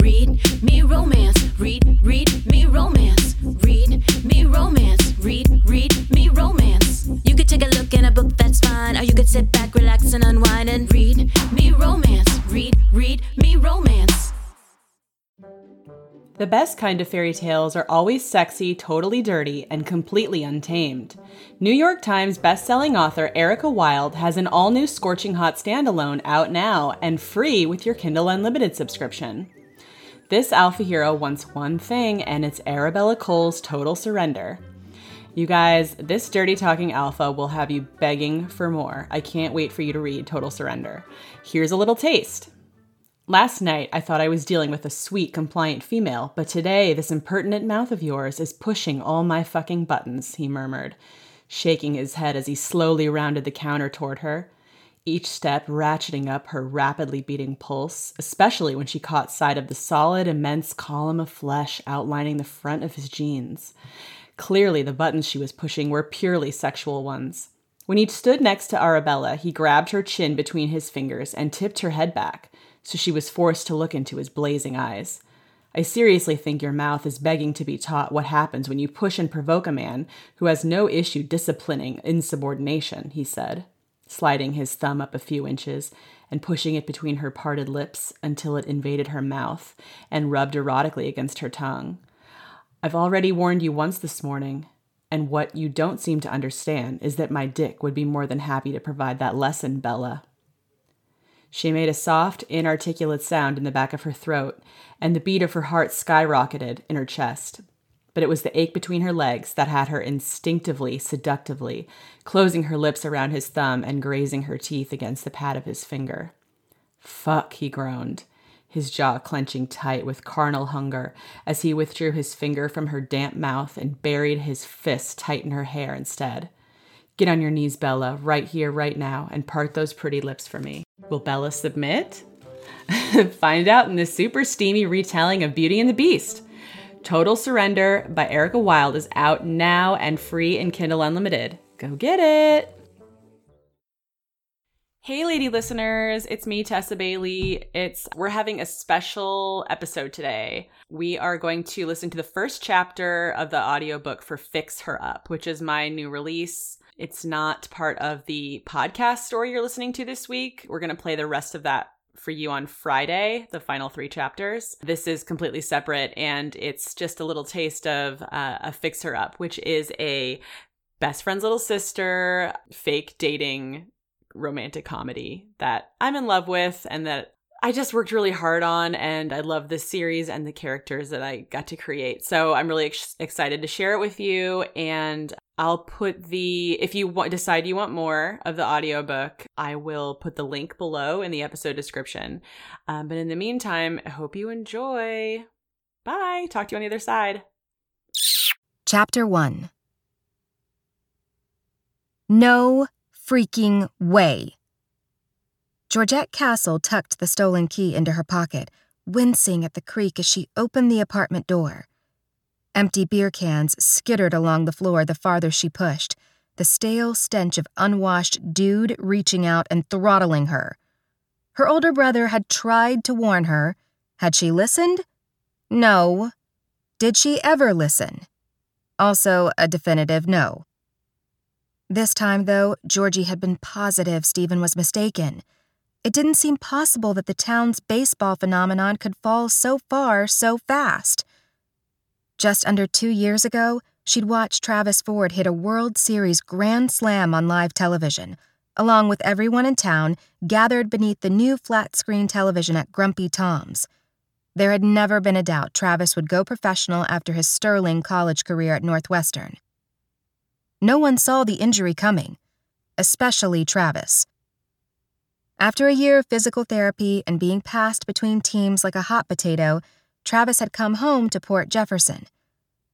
read me romance. Read, read me romance. Read me romance. Read, read me romance. You could take a look in a book, that's fine. Or you could sit back, relax, and unwind and read me romance. Read, read me romance. The best kind of fairy tales are always sexy, totally dirty, and completely untamed. New York Times bestselling author Erika Wilde has an all new Scorching Hot standalone out now and free with your Kindle Unlimited subscription. This alpha hero wants one thing, and it's Arabella Cole's total surrender. You guys, this dirty talking alpha will have you begging for more. I can't wait for you to read Total Surrender. Here's a little taste. Last night, I thought I was dealing with a sweet, compliant female, but today, this impertinent mouth of yours is pushing all my fucking buttons, he murmured, shaking his head as he slowly rounded the counter toward her, each step ratcheting up her rapidly beating pulse, especially when she caught sight of the solid, immense column of flesh outlining the front of his jeans. Clearly, the buttons she was pushing were purely sexual ones. When he stood next to Arabella, he grabbed her chin between his fingers and tipped her head back so she was forced to look into his blazing eyes. I seriously think your mouth is begging to be taught what happens when you push and provoke a man who has no issue disciplining insubordination, he said, sliding his thumb up a few inches and pushing it between her parted lips until it invaded her mouth and rubbed erotically against her tongue. I've already warned you once this morning, and what you don't seem to understand is that my dick would be more than happy to provide that lesson, Bella. She made a soft, inarticulate sound in the back of her throat, and the beat of her heart skyrocketed in her chest. But it was the ache between her legs that had her instinctively, seductively, closing her lips around his thumb and grazing her teeth against the pad of his finger. Fuck, he groaned, his jaw clenching tight with carnal hunger as he withdrew his finger from her damp mouth and buried his fist tight in her hair instead. Get on your knees, Bella, right here, right now, and part those pretty lips for me. Will Bella submit? Find out in this super steamy retelling of Beauty and the Beast. Total Surrender by Erika Wilde is out now and free in Kindle Unlimited. Go get it! Hey lady listeners, it's me Tessa Bailey. It's we're having a special episode today. We are going to listen to the first chapter of the audiobook for Fix Her Up, which is my new release. It's not part of the podcast story you're listening to this week. We're going to play the rest of that for you on Friday, the final three chapters. This is completely separate, and it's just a little taste of uh, a Fix Her Up, which is a best friend's little sister fake dating romantic comedy that I'm in love with and that I just worked really hard on, and I love this series and the characters that I got to create. So I'm really ex- excited to share it with you. And I'll put the, if you decide you want more of the audiobook, I will put the link below in the episode description. Um, but in the meantime, I hope you enjoy. Bye. Talk to you on the other side. Chapter 1 No freaking way. Georgette Castle tucked the stolen key into her pocket, wincing at the creak as she opened the apartment door. Empty beer cans skittered along the floor the farther she pushed, the stale stench of unwashed dude reaching out and throttling her. Her older brother had tried to warn her. Had she listened? No. Did she ever listen? Also, a definitive no. This time, though, Georgie had been positive Stephen was mistaken. It didn't seem possible that the town's baseball phenomenon could fall so far so fast. Just under two years ago, she'd watched Travis Ford hit a World Series grand slam on live television, along with everyone in town gathered beneath the new flat screen television at Grumpy Tom's. There had never been a doubt Travis would go professional after his sterling college career at Northwestern. No one saw the injury coming, especially Travis. After a year of physical therapy and being passed between teams like a hot potato, Travis had come home to Port Jefferson.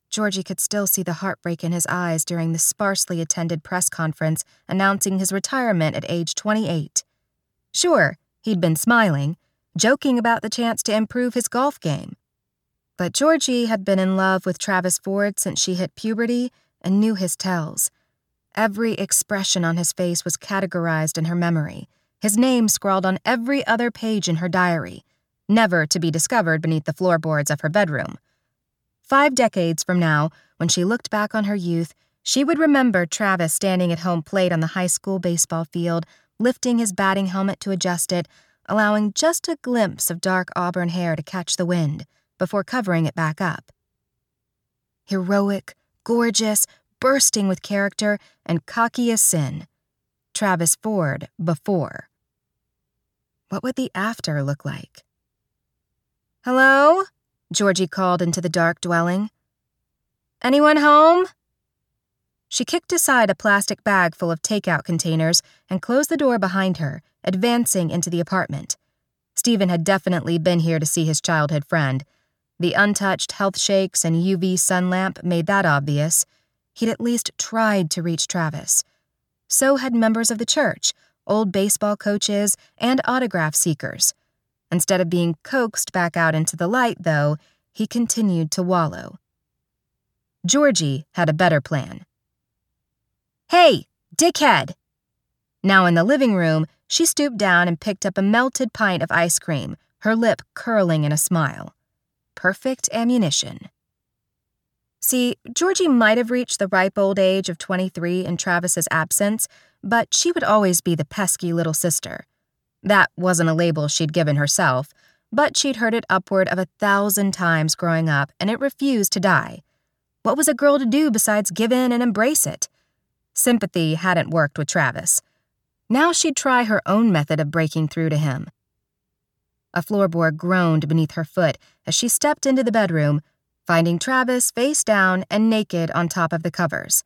Georgie could still see the heartbreak in his eyes during the sparsely attended press conference announcing his retirement at age 28. Sure, he'd been smiling, joking about the chance to improve his golf game. But Georgie had been in love with Travis Ford since she hit puberty and knew his tells. Every expression on his face was categorized in her memory, his name scrawled on every other page in her diary. never to be discovered beneath the floorboards of her bedroom. Five decades from now, when she looked back on her youth, she would remember Travis standing at home plate on the high school baseball field, lifting his batting helmet to adjust it, allowing just a glimpse of dark auburn hair to catch the wind before covering it back up. Heroic, gorgeous, bursting with character, and cocky as sin. Travis Ford before. What would the after look like? Hello? Georgie called into the dark dwelling. Anyone home? She kicked aside a plastic bag full of takeout containers and closed the door behind her, advancing into the apartment. Stephen had definitely been here to see his childhood friend. The untouched health shakes and UV sun lamp made that obvious. He'd at least tried to reach Travis. So had members of the church, old baseball coaches, and autograph seekers. Instead of being coaxed back out into the light, though, he continued to wallow. Georgie had a better plan. Hey, dickhead! Now in the living room, she stooped down and picked up a melted pint of ice cream, her lip curling in a smile. Perfect ammunition. See, Georgie might have reached the ripe old age of 23 in Travis's absence, but she would always be the pesky little sister. That wasn't a label she'd given herself, but she'd heard it upward of a thousand times growing up, and it refused to die. What was a girl to do besides give in and embrace it? Sympathy hadn't worked with Travis. Now she'd try her own method of breaking through to him. A floorboard groaned beneath her foot as she stepped into the bedroom, finding Travis face down and naked on top of the covers,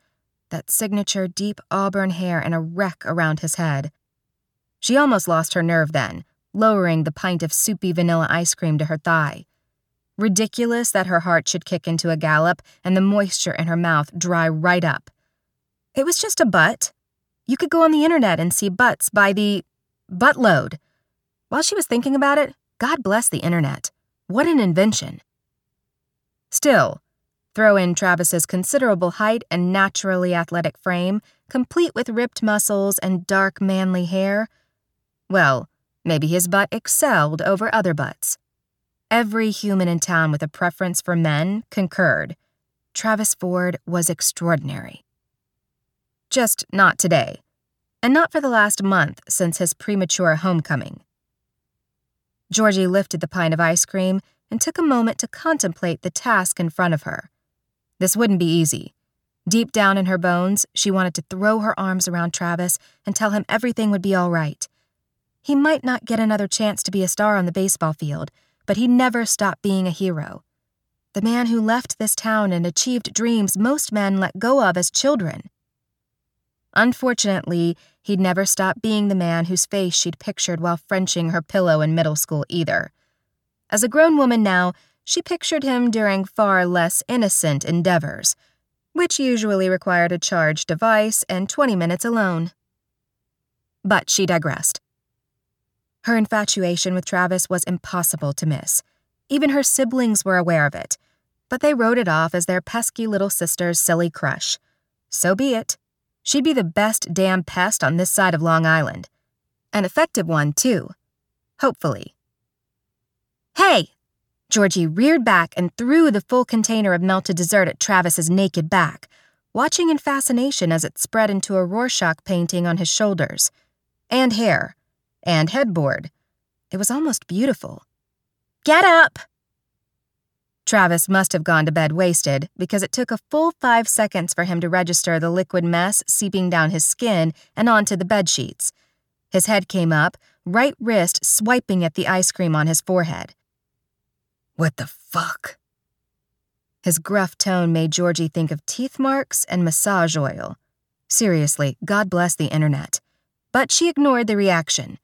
that signature deep auburn hair in a wreck around his head. She almost lost her nerve then, lowering the pint of soupy vanilla ice cream to her thigh. Ridiculous that her heart should kick into a gallop and the moisture in her mouth dry right up. It was just a butt. You could go on the internet and see butts by the buttload. While she was thinking about it, God bless the internet. What an invention. Still, throw in Travis's considerable height and naturally athletic frame, complete with ripped muscles and dark manly hair. Well, maybe his butt excelled over other butts. Every human in town with a preference for men concurred. Travis Ford was extraordinary. Just not today, and not for the last month since his premature homecoming. Georgie lifted the pint of ice cream and took a moment to contemplate the task in front of her. This wouldn't be easy. Deep down in her bones, she wanted to throw her arms around Travis and tell him everything would be all right. He might not get another chance to be a star on the baseball field, but he never stopped being a hero. The man who left this town and achieved dreams most men let go of as children. Unfortunately, he'd never stopped being the man whose face she'd pictured while Frenching her pillow in middle school either. As a grown woman now, she pictured him during far less innocent endeavors, which usually required a charged device and 20 minutes alone. But she digressed. Her infatuation with Travis was impossible to miss. Even her siblings were aware of it, but they wrote it off as their pesky little sister's silly crush. So be it. She'd be the best damn pest on this side of Long Island. An effective one, too. Hopefully. Hey! Georgie reared back and threw the full container of melted dessert at Travis's naked back, watching in fascination as it spread into a Rorschach painting on his shoulders. And hair. And headboard. It was almost beautiful. Get up! Travis must have gone to bed wasted because it took a full five seconds for him to register the liquid mess seeping down his skin and onto the bed sheets. His head came up, right wrist swiping at the ice cream on his forehead. What the fuck? His gruff tone made Georgie think of teeth marks and massage oil. Seriously, God bless the internet. But she ignored the reaction.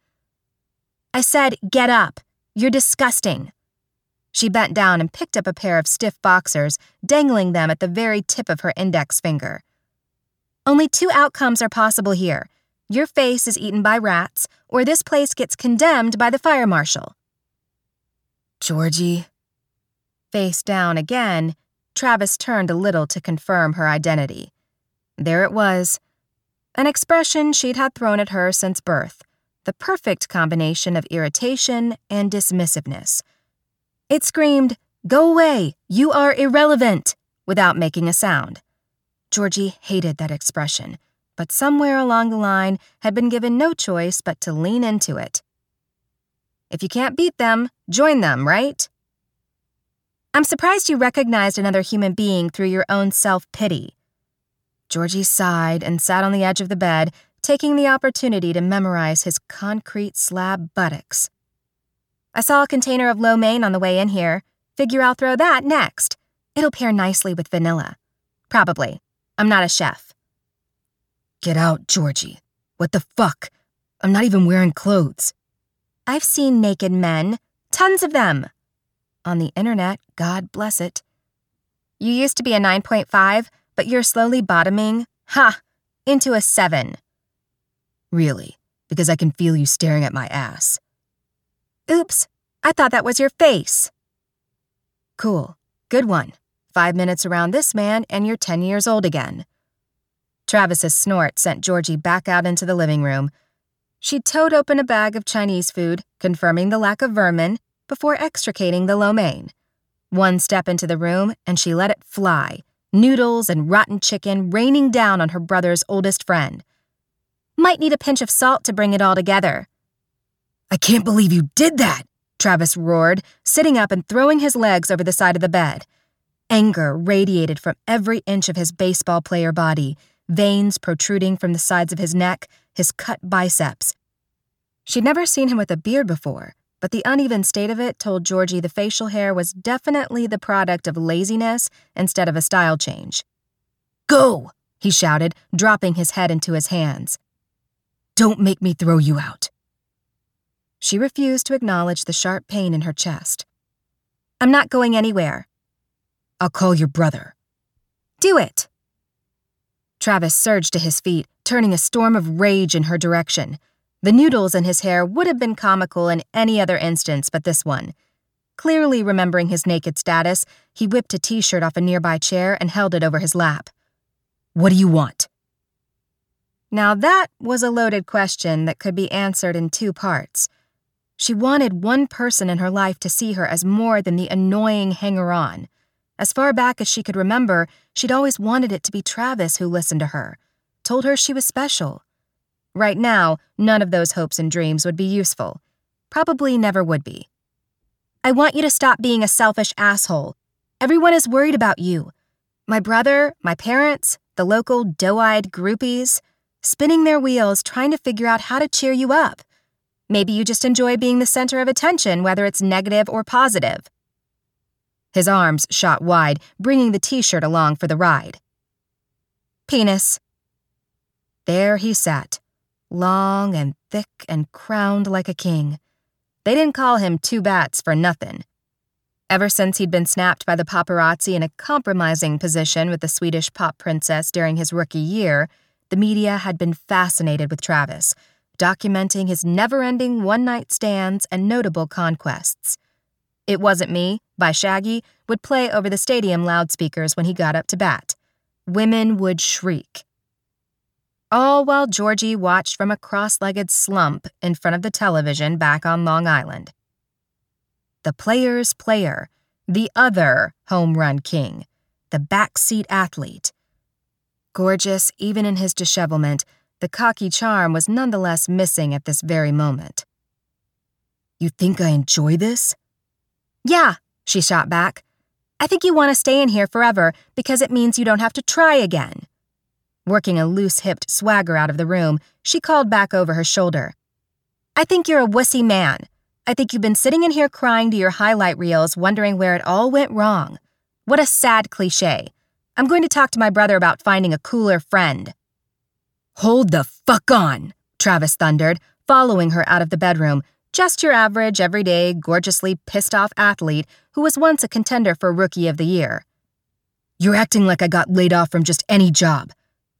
I said, get up. You're disgusting. She bent down and picked up a pair of stiff boxers, dangling them at the very tip of her index finger. Only two outcomes are possible here your face is eaten by rats, or this place gets condemned by the fire marshal. Georgie. Face down again, Travis turned a little to confirm her identity. There it was. An expression she'd had thrown at her since birth the perfect combination of irritation and dismissiveness. It screamed, Go away! You are irrelevant! without making a sound. Georgie hated that expression, but somewhere along the line had been given no choice but to lean into it. If you can't beat them, join them, right? I'm surprised you recognized another human being through your own self pity. Georgie sighed and sat on the edge of the bed, taking the opportunity to memorize his concrete slab buttocks. I saw a container of lo mein on the way in here. Figure I'll throw that next. It'll pair nicely with vanilla. Probably. I'm not a chef. Get out, Georgie. What the fuck? I'm not even wearing clothes. I've seen naked men. Tons of them. On the internet, God bless it. You used to be a 9.5, but you're slowly bottoming, ha, into a 7. Really? Because I can feel you staring at my ass. Oops, I thought that was your face. Cool. Good one. Five minutes around this man, and you're 10 years old again. Travis's snort sent Georgie back out into the living room. She towed open a bag of Chinese food, confirming the lack of vermin, before extricating the lo mein. One step into the room, and she let it fly noodles and rotten chicken raining down on her brother's oldest friend. Might need a pinch of salt to bring it all together. I can't believe you did that, Travis roared, sitting up and throwing his legs over the side of the bed. Anger radiated from every inch of his baseball player body, veins protruding from the sides of his neck, his cut biceps. She'd never seen him with a beard before, but the uneven state of it told Georgie the facial hair was definitely the product of laziness instead of a style change. Go! he shouted, dropping his head into his hands. Don't make me throw you out. She refused to acknowledge the sharp pain in her chest. I'm not going anywhere. I'll call your brother. Do it. Travis surged to his feet, turning a storm of rage in her direction. The noodles in his hair would have been comical in any other instance but this one. Clearly remembering his naked status, he whipped a t shirt off a nearby chair and held it over his lap. What do you want? Now that was a loaded question that could be answered in two parts. She wanted one person in her life to see her as more than the annoying hanger on. As far back as she could remember, she'd always wanted it to be Travis who listened to her, told her she was special. Right now, none of those hopes and dreams would be useful. Probably never would be. I want you to stop being a selfish asshole. Everyone is worried about you. My brother, my parents, the local doe eyed groupies, spinning their wheels trying to figure out how to cheer you up. Maybe you just enjoy being the center of attention, whether it's negative or positive. His arms shot wide, bringing the t shirt along for the ride. Penis. There he sat, long and thick and crowned like a king. They didn't call him Two Bats for nothing. Ever since he'd been snapped by the paparazzi in a compromising position with the Swedish pop princess during his rookie year, the media had been fascinated with Travis documenting his never ending one night stands and notable conquests. It Wasn't Me, by Shaggy, would play over the stadium loudspeakers when he got up to bat. Women would shriek. All while Georgie watched from a cross legged slump in front of the television back on Long Island. The player's player, the other home run king, the backseat athlete. Gorgeous even in his dishevelment, the cocky charm was nonetheless missing at this very moment. You think I enjoy this? Yeah, she shot back. I think you want to stay in here forever because it means you don't have to try again. Working a loose hipped swagger out of the room, she called back over her shoulder. I think you're a wussy man. I think you've been sitting in here crying to your highlight reels, wondering where it all went wrong. What a sad cliche. I'm going to talk to my brother about finding a cooler friend. Hold the fuck on, Travis thundered, following her out of the bedroom, just your average, everyday, gorgeously pissed off athlete who was once a contender for Rookie of the Year. You're acting like I got laid off from just any job.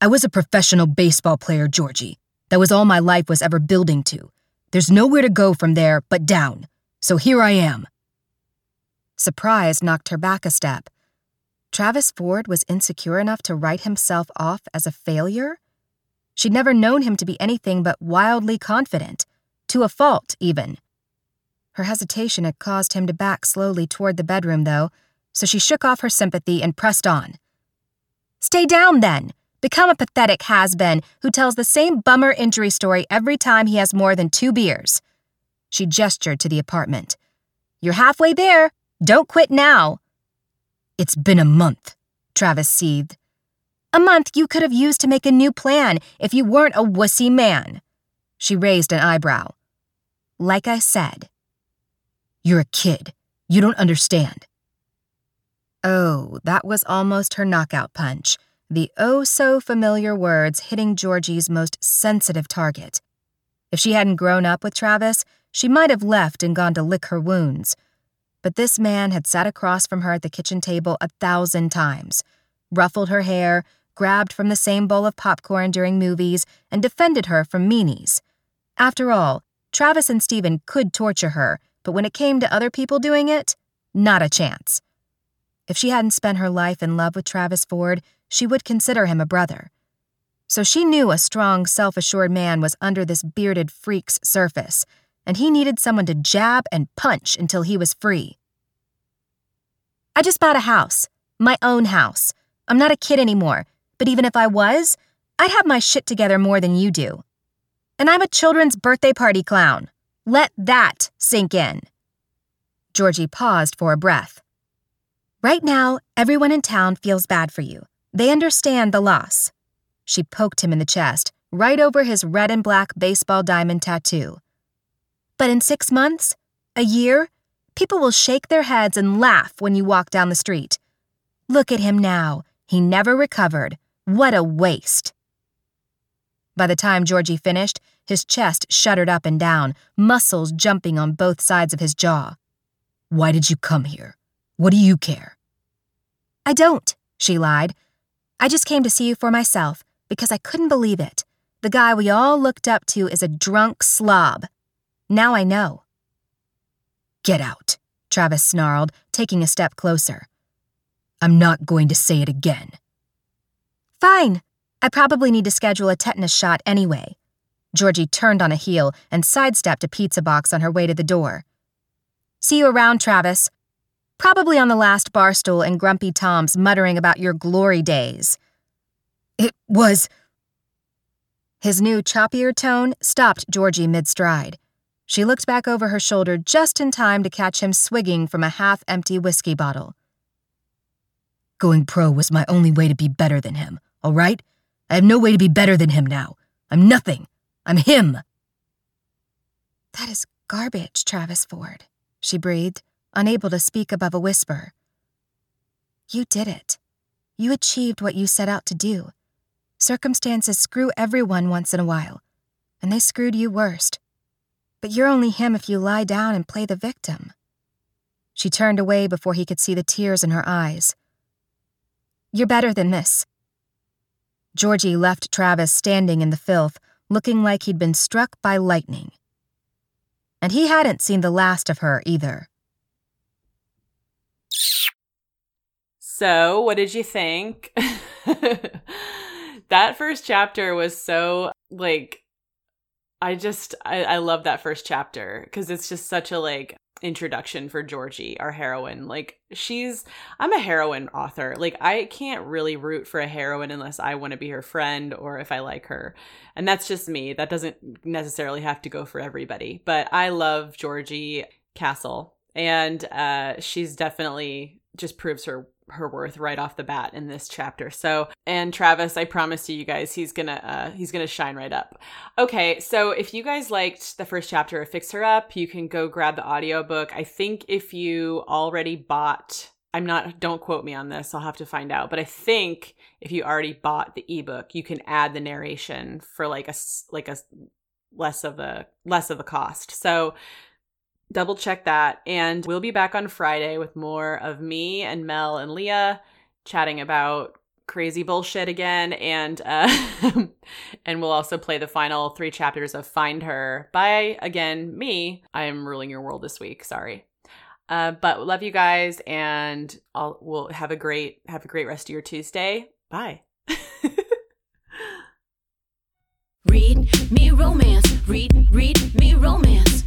I was a professional baseball player, Georgie. That was all my life was ever building to. There's nowhere to go from there but down. So here I am. Surprise knocked her back a step. Travis Ford was insecure enough to write himself off as a failure? She'd never known him to be anything but wildly confident. to a fault, even. Her hesitation had caused him to back slowly toward the bedroom, though, so she shook off her sympathy and pressed on. Stay down, then. Become a pathetic has been who tells the same bummer injury story every time he has more than two beers. She gestured to the apartment. You're halfway there. Don't quit now. It's been a month, Travis seethed. A month you could have used to make a new plan if you weren't a wussy man. She raised an eyebrow. Like I said, you're a kid. You don't understand. Oh, that was almost her knockout punch, the oh so familiar words hitting Georgie's most sensitive target. If she hadn't grown up with Travis, she might have left and gone to lick her wounds. But this man had sat across from her at the kitchen table a thousand times, ruffled her hair, grabbed from the same bowl of popcorn during movies, and defended her from meanies. After all, Travis and Stephen could torture her, but when it came to other people doing it, not a chance. If she hadn't spent her life in love with Travis Ford, she would consider him a brother. So she knew a strong, self assured man was under this bearded freak's surface, and he needed someone to jab and punch until he was free. I just bought a house, my own house. I'm not a kid anymore, but even if I was, I'd have my shit together more than you do. And I'm a children's birthday party clown. Let that sink in. Georgie paused for a breath. Right now, everyone in town feels bad for you. They understand the loss. She poked him in the chest, right over his red and black baseball diamond tattoo. But in six months, a year, people will shake their heads and laugh when you walk down the street. Look at him now. He never recovered. What a waste. By the time Georgie finished, his chest shuddered up and down, muscles jumping on both sides of his jaw. Why did you come here? What do you care? I don't, she lied. I just came to see you for myself because I couldn't believe it. The guy we all looked up to is a drunk slob. Now I know. Get out, Travis snarled, taking a step closer. I'm not going to say it again. Fine. I probably need to schedule a tetanus shot anyway. Georgie turned on a heel and sidestepped a pizza box on her way to the door. See you around, Travis. Probably on the last bar stool and Grumpy Tom's muttering about your glory days. It was. His new choppier tone stopped Georgie mid stride. She looked back over her shoulder just in time to catch him swigging from a half empty whiskey bottle. Going pro was my only way to be better than him, all right? I have no way to be better than him now. I'm nothing. I'm him. That is garbage, Travis Ford, she breathed unable to speak above a whisper. You did it. You achieved what you set out to do. Circumstances screw everyone once in a while, and they screwed you worst. But you're only him if you lie down and play the victim. She turned away before he could see the tears in her eyes. You're better than this. Georgie left Travis standing in the filth, looking like he'd been struck by lightning. And he hadn't seen the last of her either. So, what did you think? that first chapter was so like I just I, I love that first chapter because it's just such a like introduction for Georgie, our heroine. Like she's I'm a heroine author. Like I can't really root for a heroine unless I want to be her friend or if I like her. And that's just me. That doesn't necessarily have to go for everybody. But I love Georgie Castle and uh she's definitely just proves her her worth right off the bat in this chapter. So, and Travis, I promise you, you guys, he's gonna uh, he's gonna shine right up. Okay, so if you guys liked the first chapter of Fix Her Up, you can go grab the audiobook. I think if you already bought, I'm not, don't quote me on this. I'll have to find out. But I think if you already bought the ebook, you can add the narration for like a like a less of a less of a cost. So double check that. And we'll be back on Friday with more of me and Mel and Leah chatting about crazy bullshit again and uh and we'll also play the final 3 chapters of Find Her by again me. I am ruling your world this week, sorry. Uh but love you guys and I'll we'll have a great have a great rest of your Tuesday. Bye. Read me romance. Read, read me romance.